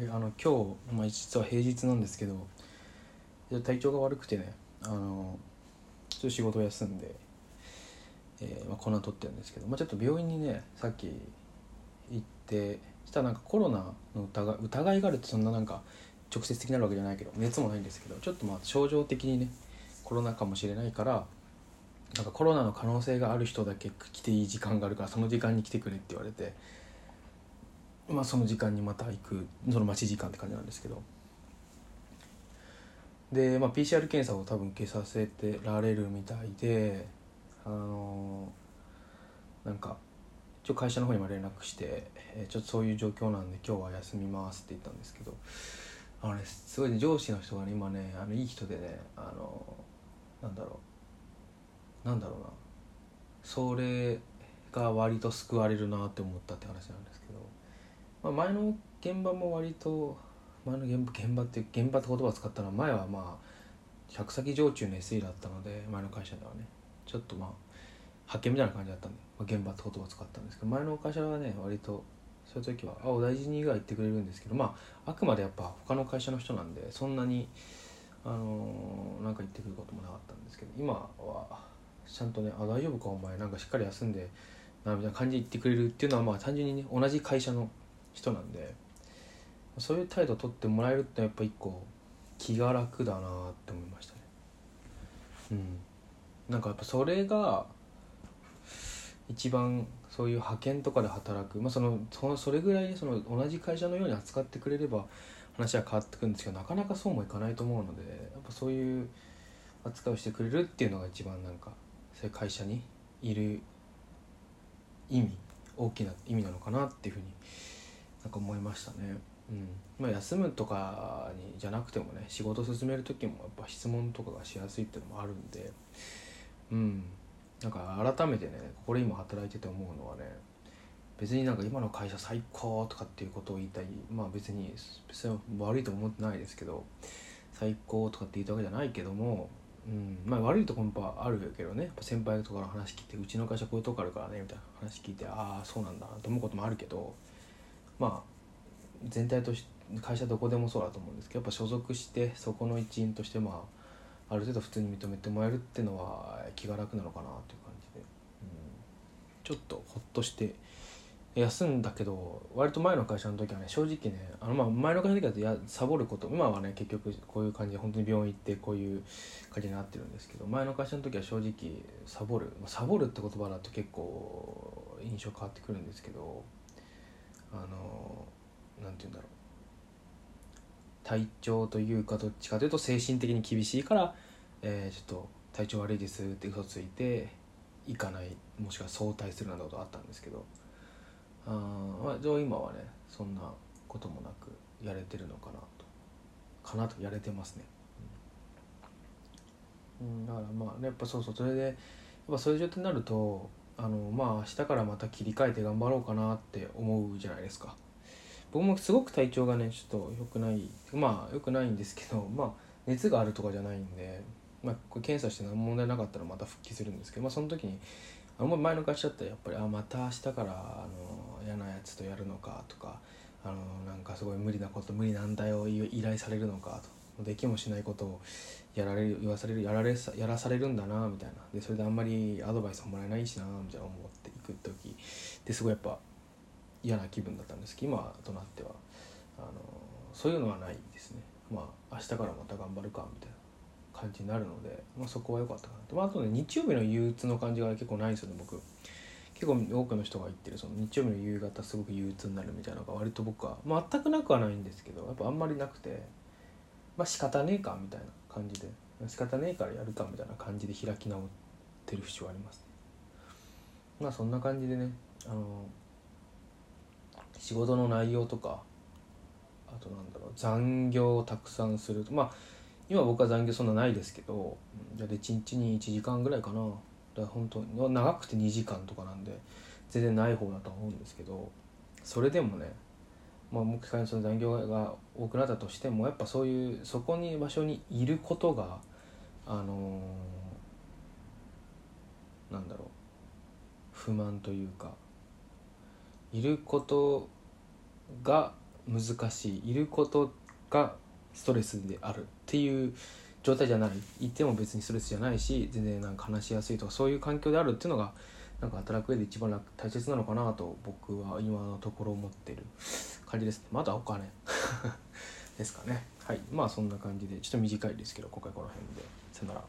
はい、あの今日、まあ、実は平日なんですけど体調が悪くてねあのちょっと仕事を休んで、えーまあ、こんな撮ってるんですけど、まあ、ちょっと病院にねさっき行ってしたらなんかコロナの疑い疑いがあるってそんななんか直接的になるわけじゃないけど熱もないんですけどちょっとまあ症状的にねコロナかもしれないからなんかコロナの可能性がある人だけ来ていい時間があるからその時間に来てくれって言われてまあその時間にまた行くその待ち時間って感じなんですけど。で、まあ、PCR 検査を多分受けさせてられるみたいであのなんか一応会社の方にも連絡して、えーちょっとそういう状況なんで今日は休みますって言ったんですけどあのねすごいね上司の人がね今ねあのいい人でねあのなんだろう。なんだろうな。それが割と救われるなって思ったって話なんですけど、まあ、前の現場も割と前の現場現場って現場って言葉を使ったのは前はまあ百先常駐の SE だったので前の会社ではね。ちょっとまあ派遣みたいな感じだったんで、まあ、現場って言葉を使ったんですけど前の会社はね割とそういう時は「あお大事に」が言ってくれるんですけどまああくまでやっぱ他の会社の人なんでそんなにあのーなんか言ってくることもなかったんですけど今はちゃんとね「あ大丈夫かお前なんかしっかり休んでな」みたいな感じで言ってくれるっていうのはまあ単純にね同じ会社の人なんでそういう態度を取ってもらえるってやっぱ一個気が楽だなって思いましたね。うん。なんかやっぱそれが一番そういう派遣とかで働く、まあ、そのそのそれぐらいその同じ会社のように扱ってくれれば話は変わってくるんですけどなかなかそうもいかないと思うのでやっぱそういう扱いをしてくれるっていうのが一番なんかそういう会社にいる意味大きな意味なのかなっていうふうになんか思いましたね。うん。まあ、休むとかにじゃなくてもね仕事を進める時もやっぱ質問とかがしやすいっていうのもあるんで。うん。なんか改めてねこれ今働いてて思うのはね別になんか今の会社最高とかっていうことを言いたい。まあ別に別に悪いと思ってないですけど最高とかって言ったわけじゃないけども、うん、まあ悪いところもやっぱあるけどね先輩とかの話聞いてうちの会社こういうとこあるからねみたいな話聞いてああそうなんだなと思うこともあるけどまあ全体として会社どこでもそうだと思うんですけどやっぱ所属してそこの一員としてまあある程度普通に認めてもらえるっていうのは気が楽なのかなっていう感じで、うん、ちょっとほっとして休んだけど割と前の会社の時はね正直ねあのまあ前の会社の時はやサボること今はね結局こういう感じで本当に病院行ってこういう感じになってるんですけど前の会社の時は正直サボる、まあ、サボるって言葉だと結構印象変わってくるんですけどあのなんて言うんだろう。体調というかどっちかというと精神的に厳しいから、えーちょっと体調悪いですって嘘ついて行かないもしくは早退するなどことあったんですけどあ、まあ、じゃあ今はねそんなこともなくやれてるのかなとかなとやれてますね、うん。うん、だからまあねやっぱそうそうそれでやっぱそういう状態になるとあのまあ明日からまた切り替えて頑張ろうかなって思うじゃないですか。僕もすごく体調がねちょっと良くないまあ良くないんですけどまあ熱があるとかじゃないんで、まあ、これ検査して何も問題なかったらまた復帰するんですけど、まあ、その時にあの前の会社だったらやっぱりあまた明日からあの嫌なやつとやるのかとかあのなんかすごい無理なこと無理難題を依依頼されるのかとできもしないことをやられる言わされるやられやらされるんだなみたいな。でそれであんまりアドバイスももらえないしなみたいな思っていく時。ですごいやっぱ嫌な気分だったんですけど今となっては。あのそういうのはないですね。まあ明日からまた頑張るかみたいな感じになるので、まあ、そこは良かったかなと、まあ、あとね日曜日の憂鬱の感じが結構ないんですよね僕。結構多くの人が言ってるその日曜日の夕方すごく憂鬱になるみたいなのが割と僕は、まあ、全くなくはないんですけどやっぱあんまりなくて。まあ仕方ねえかみたいな感じで仕方ねえからやるかみたいな感じで開き直ってる節はあります。ねまあそんな感じでねあの仕事の内容とかあとなんだろう残業をたくさんするとまあ今僕は残業そんなないですけどうんじゃあ1日に1時間ぐらいかな。だから本当に長くて2時間とかなんで全然ない方だと思うんですけどそれでもねまあもし仮にその残業が多くなったとしてもやっぱそういうそこに場所にいることがあのーなんだろう不満というかいることが難しいいることがストレスであるっていう状態じゃないいても別にストレスじゃないし全然なんか話しやすいとかそういう環境であるっていうのがなんか働く上で一番楽大切なのかなと僕は今のところ思ってる感じですね。まだお金。ですかね。はい。まあそんな感じでちょっと短いですけど今回この辺で。さよなら。